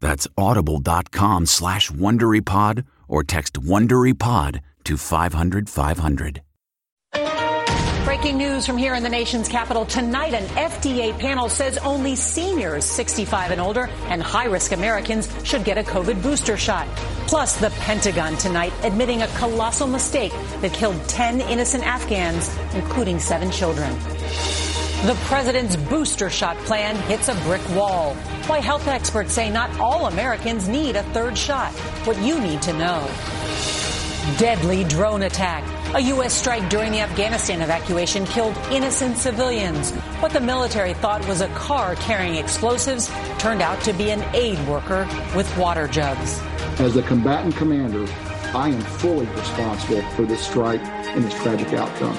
That's audible.com slash WonderyPod or text WonderyPod to 500 500. Breaking news from here in the nation's capital tonight. An FDA panel says only seniors 65 and older and high risk Americans should get a COVID booster shot. Plus, the Pentagon tonight admitting a colossal mistake that killed 10 innocent Afghans, including seven children. The president's booster shot plan hits a brick wall. Why health experts say not all Americans need a third shot. What you need to know. Deadly drone attack. A U.S. strike during the Afghanistan evacuation killed innocent civilians. What the military thought was a car carrying explosives turned out to be an aid worker with water jugs. As a combatant commander, I am fully responsible for this strike and its tragic outcome.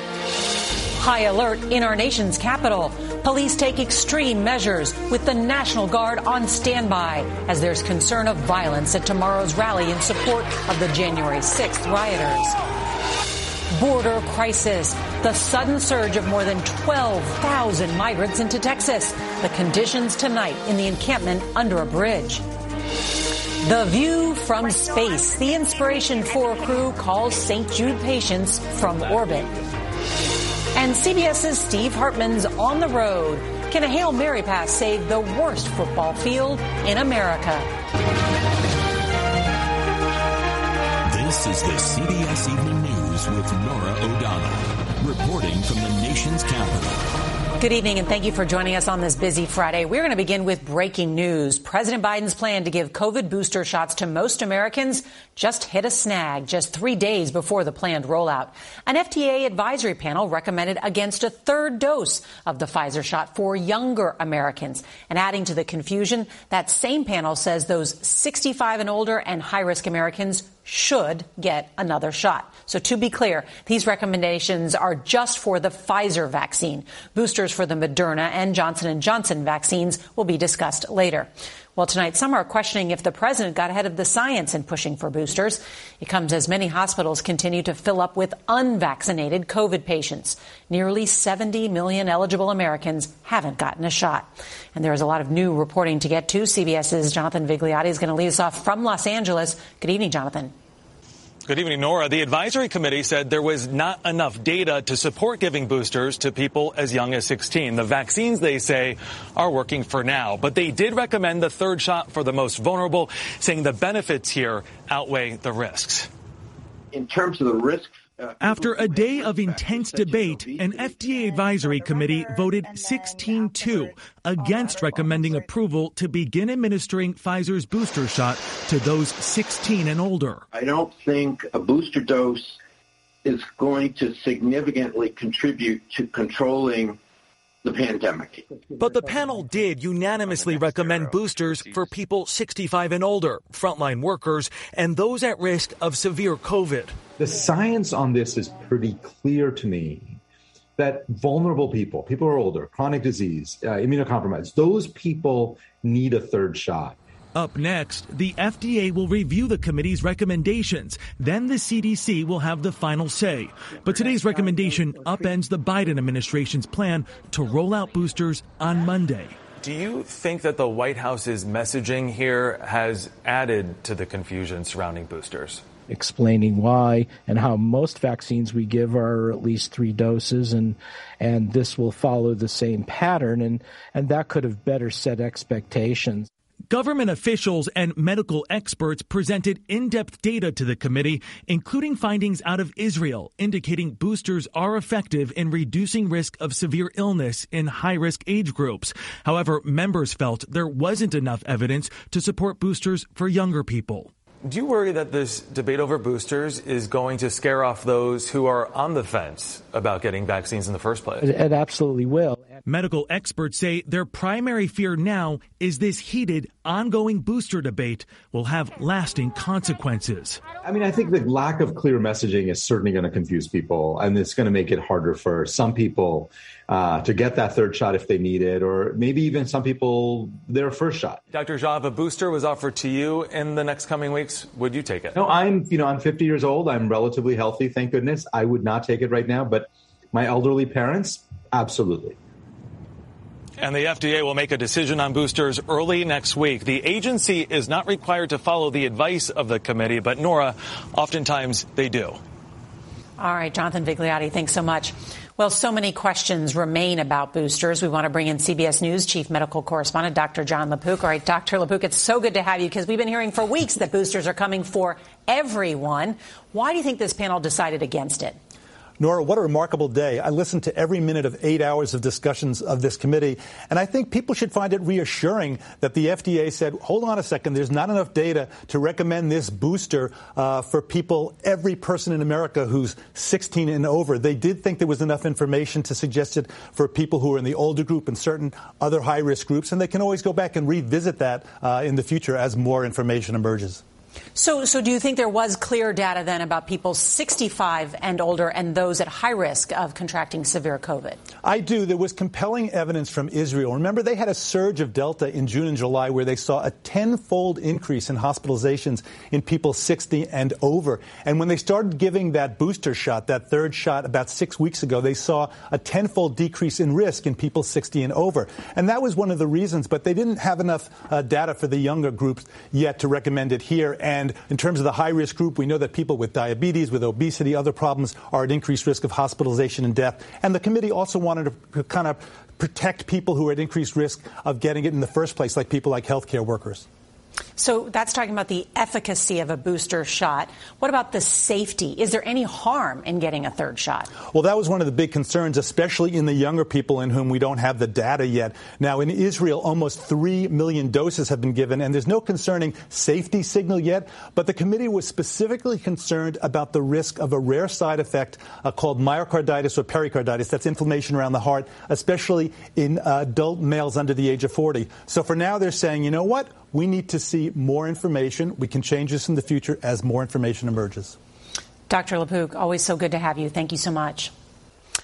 High alert in our nation's capital. Police take extreme measures with the National Guard on standby as there's concern of violence at tomorrow's rally in support of the January 6th rioters. Border crisis. The sudden surge of more than 12,000 migrants into Texas. The conditions tonight in the encampment under a bridge. The view from space. The Inspiration4 crew calls St. Jude patients from orbit. And CBS's Steve Hartman's On the Road. Can a Hail Mary pass save the worst football field in America? This is the CBS Evening News with Norah O'Donnell, reporting from the nation's capital. Good evening and thank you for joining us on this busy Friday. We're going to begin with breaking news. President Biden's plan to give COVID booster shots to most Americans just hit a snag just three days before the planned rollout. An FDA advisory panel recommended against a third dose of the Pfizer shot for younger Americans. And adding to the confusion, that same panel says those 65 and older and high risk Americans should get another shot. So to be clear, these recommendations are just for the Pfizer vaccine. Boosters for the Moderna and Johnson & Johnson vaccines will be discussed later. Well, tonight, some are questioning if the president got ahead of the science in pushing for boosters. It comes as many hospitals continue to fill up with unvaccinated COVID patients. Nearly 70 million eligible Americans haven't gotten a shot. And there's a lot of new reporting to get to. CBS's Jonathan Vigliotti is going to lead us off from Los Angeles. Good evening, Jonathan. Good evening, Norah. The advisory committee said there was not enough data to support giving boosters to people as young as 16. The vaccines, they say, are working for now, but they did recommend the third shot for the most vulnerable, saying the benefits here outweigh the risks. In terms of the risks after a day of intense debate, an FDA advisory committee voted 16 2 against recommending approval to begin administering Pfizer's booster shot to those 16 and older. I don't think a booster dose is going to significantly contribute to controlling the pandemic. But the panel did unanimously recommend boosters for people 65 and older, frontline workers, and those at risk of severe COVID. The science on this is pretty clear to me that vulnerable people, people who are older, chronic disease, uh, immunocompromised, those people need a third shot. Up next, the FDA will review the committee's recommendations. Then the CDC will have the final say. But today's recommendation upends the Biden administration's plan to roll out boosters on Monday. Do you think that the White House's messaging here has added to the confusion surrounding boosters? explaining why and how most vaccines we give are at least three doses and and this will follow the same pattern and and that could have better set expectations Government officials and medical experts presented in depth data to the committee, including findings out of Israel indicating boosters are effective in reducing risk of severe illness in high risk age groups. However, members felt there wasn't enough evidence to support boosters for younger people. Do you worry that this debate over boosters is going to scare off those who are on the fence about getting vaccines in the first place? It absolutely will. Medical experts say their primary fear now is this heated, ongoing booster debate will have lasting consequences. I mean, I think the lack of clear messaging is certainly going to confuse people, and it's going to make it harder for some people uh, to get that third shot if they need it, or maybe even some people their first shot. Dr. Jha, if a booster was offered to you in the next coming weeks, would you take it? No, I'm you know I'm 50 years old. I'm relatively healthy, thank goodness. I would not take it right now, but my elderly parents, absolutely. And the FDA will make a decision on boosters early next week. The agency is not required to follow the advice of the committee, but Norah, oftentimes they do. All right, Jonathan Vigliotti, thanks so much. Well, so many questions remain about boosters. We want to bring in CBS News chief medical correspondent Dr. Jon LaPook. All right, Dr. LaPook, it's so good to have you because we've been hearing for weeks that boosters are coming for everyone. Why do you think this panel decided against it? Norah, what a remarkable day. I listened to every minute of eight hours of discussions of this committee, and I think people should find it reassuring that the FDA said, hold on a second, there's not enough data to recommend this booster uh, for people, every person in America who's 16 and over. They did think there was enough information to suggest it for people who are in the older group and certain other high risk groups, and they can always go back and revisit that uh, in the future as more information emerges. So, so do you think there was clear data then about people 65 and older and those at high risk of contracting severe COVID? I do. There was compelling evidence from Israel. Remember, they had a surge of Delta in June and July where they saw a tenfold increase in hospitalizations in people 60 and over. And when they started giving that booster shot, that third shot about six weeks ago, they saw a tenfold decrease in risk in people 60 and over. And that was one of the reasons, but they didn't have enough uh, data for the younger groups yet to recommend it here. And in terms of the high risk group, we know that people with diabetes, with obesity, other problems are at increased risk of hospitalization and death. And the committee also wanted to kind of protect people who are at increased risk of getting it in the first place, like people like healthcare workers. So that's talking about the efficacy of a booster shot. What about the safety? Is there any harm in getting a third shot? Well, that was one of the big concerns, especially in the younger people in whom we don't have the data yet. Now, in Israel, almost 3 million doses have been given, and there's no concerning safety signal yet, but the committee was specifically concerned about the risk of a rare side effect uh, called myocarditis or pericarditis. That's inflammation around the heart, especially in uh, adult males under the age of 40. So for now, they're saying, you know what? We need to see more information. We can change this in the future as more information emerges. Dr. LaPook, always so good to have you. Thank you so much.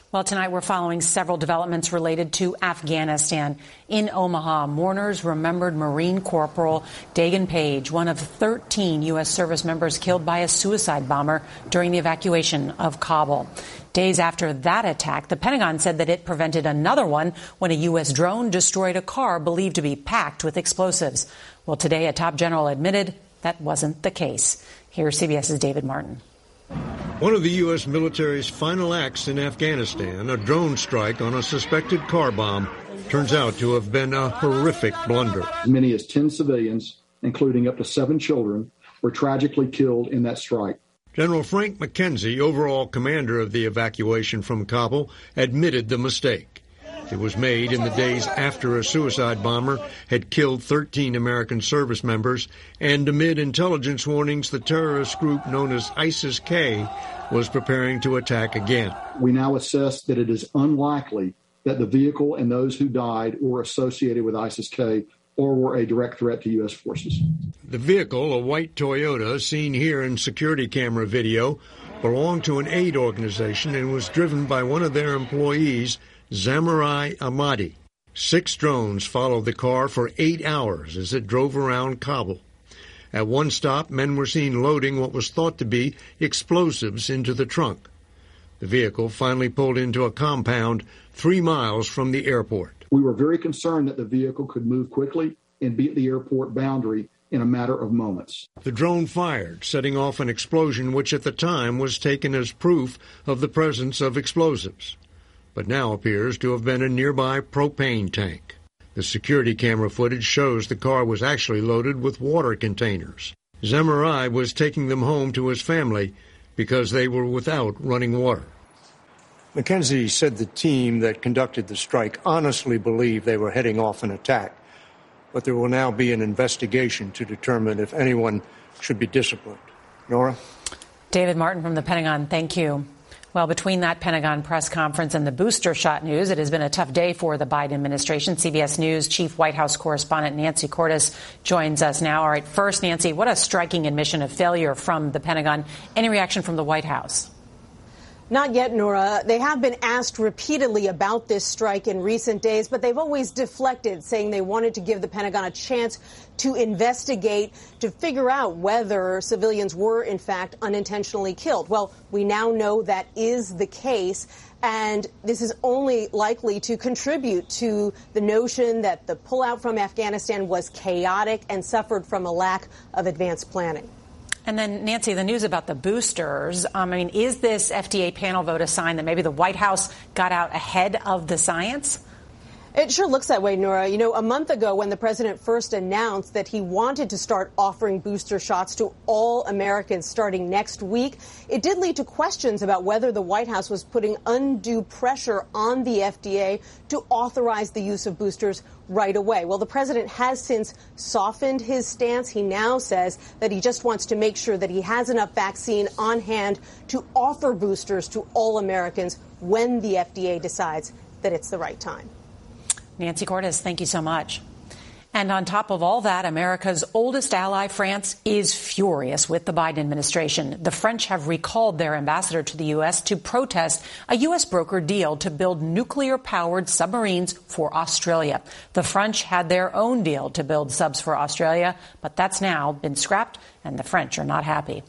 Well, tonight we're following several developments related to Afghanistan. In Omaha, mourners remembered Marine Corporal Daegan Page, one of 13 U.S. service members killed by a suicide bomber during the evacuation of Kabul. Days after that attack, the Pentagon said that it prevented another one when a U.S. drone destroyed a car believed to be packed with explosives. Well, today a top general admitted that wasn't the case. Here's CBS's David Martin. One of the U.S. military's final acts in Afghanistan, a drone strike on a suspected car bomb, turns out to have been a horrific blunder. As many as 10 civilians, including up to seven children, were tragically killed in that strike. General Frank McKenzie, overall commander of the evacuation from Kabul, admitted the mistake. It was made in the days after a suicide bomber had killed 13 American service members, and amid intelligence warnings, the terrorist group known as ISIS K was preparing to attack again. We now assess that it is unlikely that the vehicle and those who died were associated with ISIS K or were a direct threat to U.S. forces. The vehicle, a white Toyota seen here in security camera video, belonged to an aid organization and was driven by one of their employees, Zemari Ahmadi. Six drones followed the car for eight hours as it drove around Kabul. At one stop, men were seen loading what was thought to be explosives into the trunk. The vehicle finally pulled into a compound three miles from the airport. We were very concerned that the vehicle could move quickly and be at the airport boundary in a matter of moments. The drone fired, setting off an explosion which at the time was taken as proof of the presence of explosives but now appears to have been a nearby propane tank. The security camera footage shows the car was actually loaded with water containers. Zemari was taking them home to his family because they were without running water. McKenzie said the team that conducted the strike honestly believed they were heading off an attack, but there will now be an investigation to determine if anyone should be disciplined. Norah? David Martin from the Pentagon, thank you. Well, between that Pentagon press conference and the booster shot news, it has been a tough day for the Biden administration. CBS News Chief White House correspondent Nancy Cordes joins us now. All right, first, Nancy, what a striking admission of failure from the Pentagon. Any reaction from the White House? Not yet, Norah. They have been asked repeatedly about this strike in recent days, but they've always deflected, saying they wanted to give the Pentagon a chance to investigate to figure out whether civilians were, in fact, unintentionally killed. Well, we now know that is the case. And this is only likely to contribute to the notion that the pullout from Afghanistan was chaotic and suffered from a lack of advanced planning. And then, Nancy, the news about the boosters. Um, I mean, is this FDA panel vote a sign that maybe the White House got out ahead of the science? It sure looks that way, Norah. You know, a month ago when the president first announced that he wanted to start offering booster shots to all Americans starting next week, it did lead to questions about whether the White House was putting undue pressure on the FDA to authorize the use of boosters right away. Well, the president has since softened his stance. He now says that he just wants to make sure that he has enough vaccine on hand to offer boosters to all Americans when the FDA decides that it's the right time. Nancy Cordes, thank you so much. And on top of all that, America's oldest ally, France, is furious with the Biden administration. The French have recalled their ambassador to the U.S. to protest a U.S. brokered deal to build nuclear powered submarines for Australia. The French had their own deal to build subs for Australia, but that's now been scrapped, and the French are not happy.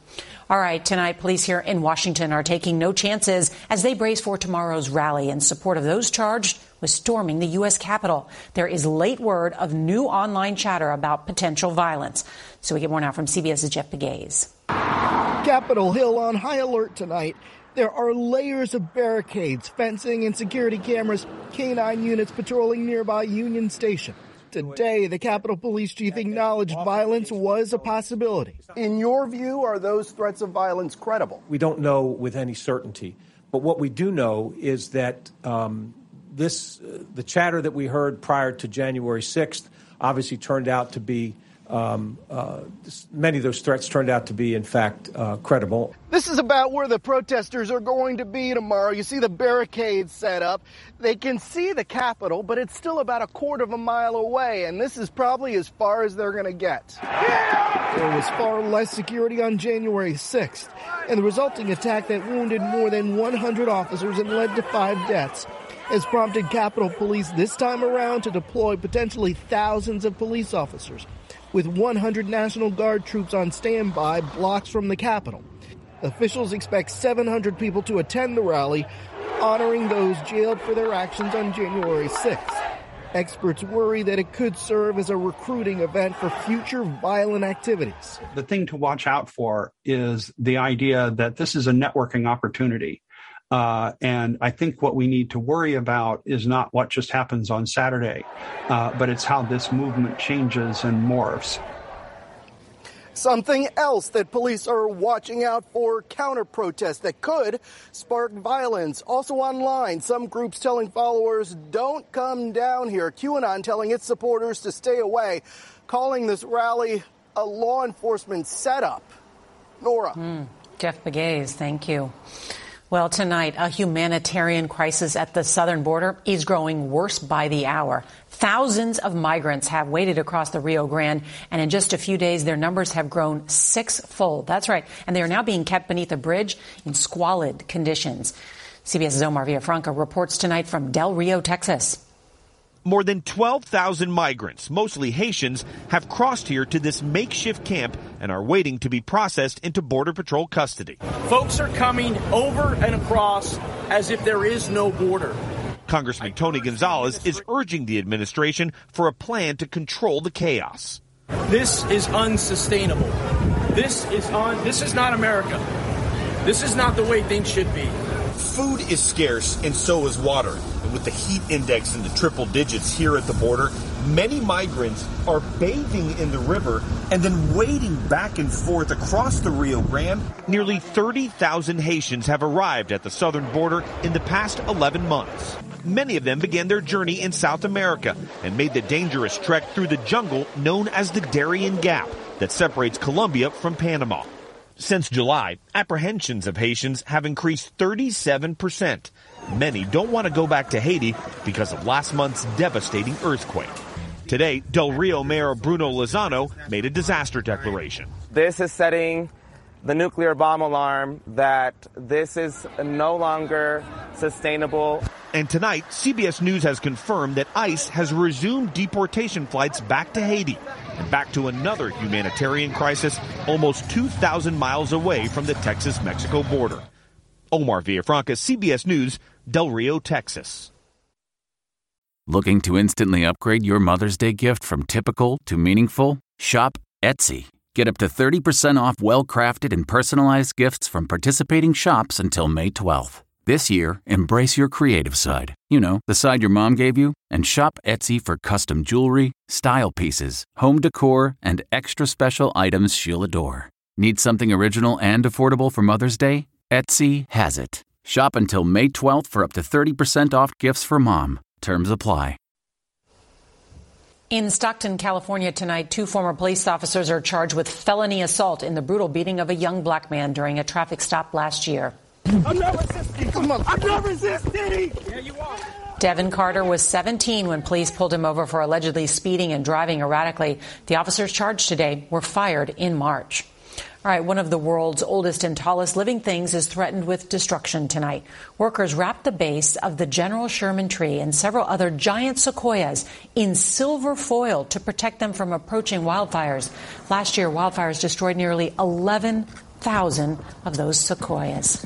All right, tonight, police here in Washington are taking no chances as they brace for tomorrow's rally in support of those charged with storming the U.S. Capitol. There is late word of new online chatter about potential violence. So we get more now from CBS's Jeff Pegues. Capitol Hill on high alert tonight. There are layers of barricades, fencing, and security cameras, canine units patrolling nearby Union Station. Today, the Capitol Police Chief acknowledged violence was a possibility. In your view, are those threats of violence credible? We don't know with any certainty. But what we do know is that um, this, uh, the chatter that we heard prior to January 6th obviously turned out to be um, uh, many of those threats turned out to be, in fact, uh, credible. This is about where the protesters are going to be tomorrow. You see the barricades set up. They can see the Capitol, but it's still about a quarter of a mile away, and this is probably as far as they're going to get. There was far less security on January 6th, and the resulting attack that wounded more than 100 officers and led to five deaths has prompted Capitol Police this time around to deploy potentially thousands of police officers, with 100 National Guard troops on standby blocks from the Capitol. Officials expect 700 people to attend the rally, honoring those jailed for their actions on January 6th. Experts worry that it could serve as a recruiting event for future violent activities. The thing to watch out for is the idea that this is a networking opportunity. Uh, and I think what we need to worry about is not what just happens on Saturday, uh, but it's how this movement changes and morphs. Something else that police are watching out for counter protests that could spark violence. Also online, some groups telling followers don't come down here. QAnon telling its supporters to stay away, calling this rally a law enforcement setup. Norah. Mm. Jeff Pegues, thank you. Well, tonight, a humanitarian crisis at the southern border is growing worse by the hour. Thousands of migrants have waded across the Rio Grande, and in just a few days, their numbers have grown sixfold. That's right. And they are now being kept beneath a bridge in squalid conditions. CBS's Omar Villafranca reports tonight from Del Rio, Texas. More than 12,000 migrants, mostly Haitians, have crossed here to this makeshift camp and are waiting to be processed into Border Patrol custody. Folks are coming over and across as if there is no border. Congressman Tony Gonzalez is urging the administration for a plan to control the chaos. This is unsustainable. This is on this is not America. This is not the way things should be. Food is scarce and so is water. With the heat index in the triple digits here at the border, many migrants are bathing in the river and then wading back and forth across the Rio Grande. Nearly 30,000 Haitians have arrived at the southern border in the past 11 months. Many of them began their journey in South America and made the dangerous trek through the jungle known as the Darien Gap that separates Colombia from Panama. Since July, apprehensions of Haitians have increased 37%. Many don't want to go back to Haiti because of last month's devastating earthquake. Today, Del Rio Mayor Bruno Lozano made a disaster declaration. This is setting the nuclear bomb alarm that this is no longer sustainable. And tonight, CBS News has confirmed that ICE has resumed deportation flights back to Haiti and back to another humanitarian crisis almost 2,000 miles away from the Texas Mexico border. Omar Villafranca, CBS News, Del Rio, Texas. Looking to instantly upgrade your Mother's Day gift from typical to meaningful? Shop Etsy. Get up to 30% off well crafted and personalized gifts from participating shops until May 12th. This year, embrace your creative side. You know, the side your mom gave you. And shop Etsy for custom jewelry, style pieces, home decor, and extra special items she'll adore. Need something original and affordable for Mother's Day? Etsy has it. Shop until May 12th for up to 30% off gifts for mom. Terms apply. In Stockton, California tonight, two former police officers are charged with felony assault in the brutal beating of a young black man during a traffic stop last year. I'm not resisting. Come on. I'm not resisting. Yeah, you are. Devin Carter was 17 when police pulled him over for allegedly speeding and driving erratically. The officers charged today were fired in March. All right, one of the world's oldest and tallest living things is threatened with destruction tonight. Workers wrapped the base of the General Sherman tree and several other giant sequoias in silver foil to protect them from approaching wildfires. Last year, wildfires destroyed nearly 11,000 of those sequoias.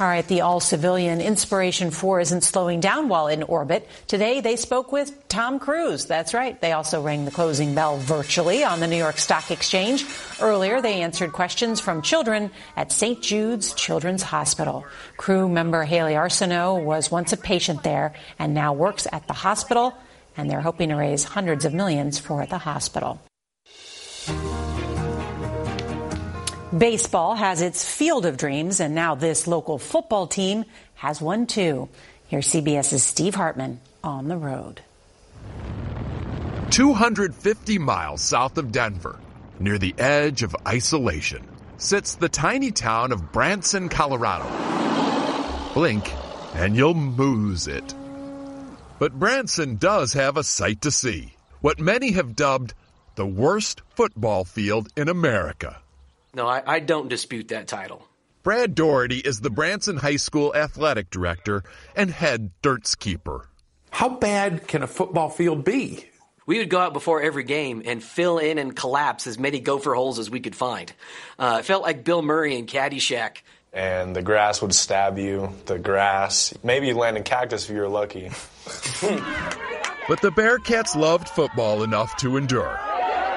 All right, the all civilian Inspiration 4 isn't slowing down while in orbit. Today, they spoke with Tom Cruise. That's right. They also rang the closing bell virtually on the New York Stock Exchange. Earlier, they answered questions from children at St. Jude's Children's Hospital. Crew member Hayley Arceneaux was once a patient there and now works at the hospital, and they're hoping to raise hundreds of millions for the hospital. Baseball has its field of dreams, and now this local football team has one too. Here's CBS's Steve Hartman on the road. 250 miles south of Denver, near the edge of isolation, sits the tiny town of Branson, Colorado. Blink, and you'll moose it. But Branson does have a sight to see what many have dubbed the worst football field in America. No, I, I don't dispute that title. Brad Doherty is the Branson High School athletic director and head dirts keeper. How bad can a football field be? We would go out before every game and fill in and collapse as many gopher holes as we could find. Uh, it felt like Bill Murray in Caddyshack. And the grass would stab you. The grass. Maybe you land in cactus if you were lucky. but the Bearcats loved football enough to endure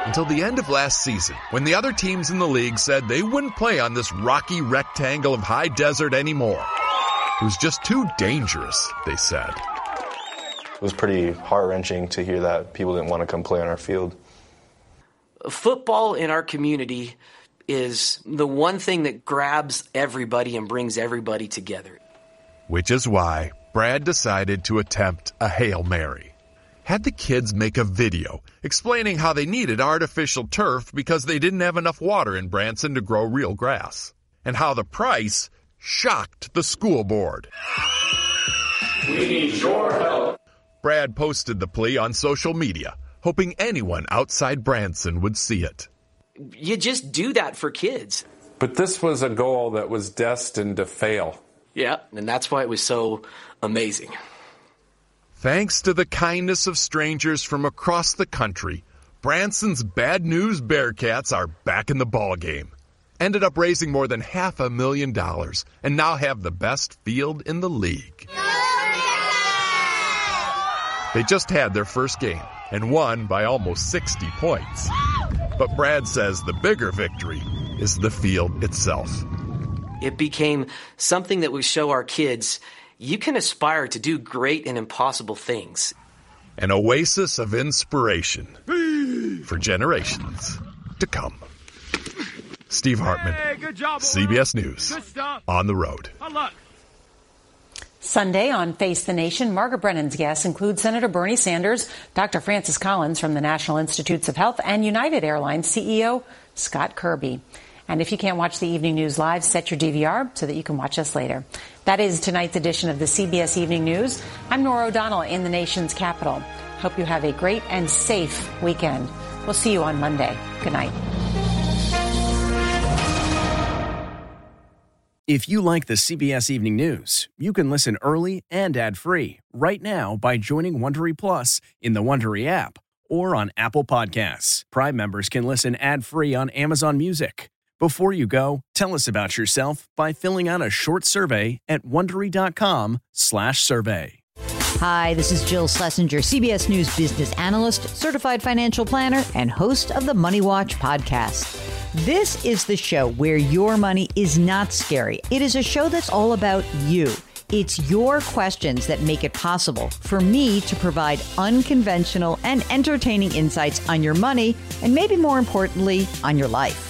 until the end of last season when the other teams in the league said they wouldn't play on this rocky rectangle of high desert anymore. It was just too dangerous, they said. It was pretty heart wrenching to hear that people didn't want to come play on our field. Football in our community is the one thing that grabs everybody and brings everybody together. Which is why Brad decided to attempt a Hail Mary had the kids make a video explaining how they needed artificial turf because they didn't have enough water in Branson to grow real grass, and how the price shocked the school board. We need your help. Brad posted the plea on social media, hoping anyone outside Branson would see it. You just do that for kids. But this was a goal that was destined to fail. Yeah, and that's why it was so amazing. Thanks to the kindness of strangers from across the country, Branson's Bad News Bearcats are back in the ballgame. Ended up raising more than half a million dollars and now have the best field in the league. They just had their first game and won by almost 60 points. But Brad says the bigger victory is the field itself. It became something that we show our kids you can aspire to do great and impossible things. An oasis of inspiration for generations to come. Steve Hartman, CBS News, on the road. Sunday on Face the Nation, Margaret Brennan's guests include Senator Bernie Sanders, Dr. Francis Collins from the National Institutes of Health, and United Airlines CEO Scott Kirby. And if you can't watch the evening news live, set your DVR so that you can watch us later. That is tonight's edition of the CBS Evening News. I'm Norah O'Donnell in the nation's capital. Hope you have a great and safe weekend. We'll see you on Monday. Good night. If you like the CBS Evening News, you can listen early and ad-free right now by joining Wondery Plus in the Wondery app or on Apple Podcasts. Prime members can listen ad-free on Amazon Music. Before you go, tell us about yourself by filling out a short survey at wondery.com/survey. Hi, this is Jill Schlesinger, CBS News business analyst, certified financial planner, and host of the Money Watch podcast. This is the show where your money is not scary. It is a show that's all about you. It's your questions that make it possible for me to provide unconventional and entertaining insights on your money, and maybe more importantly, on your life.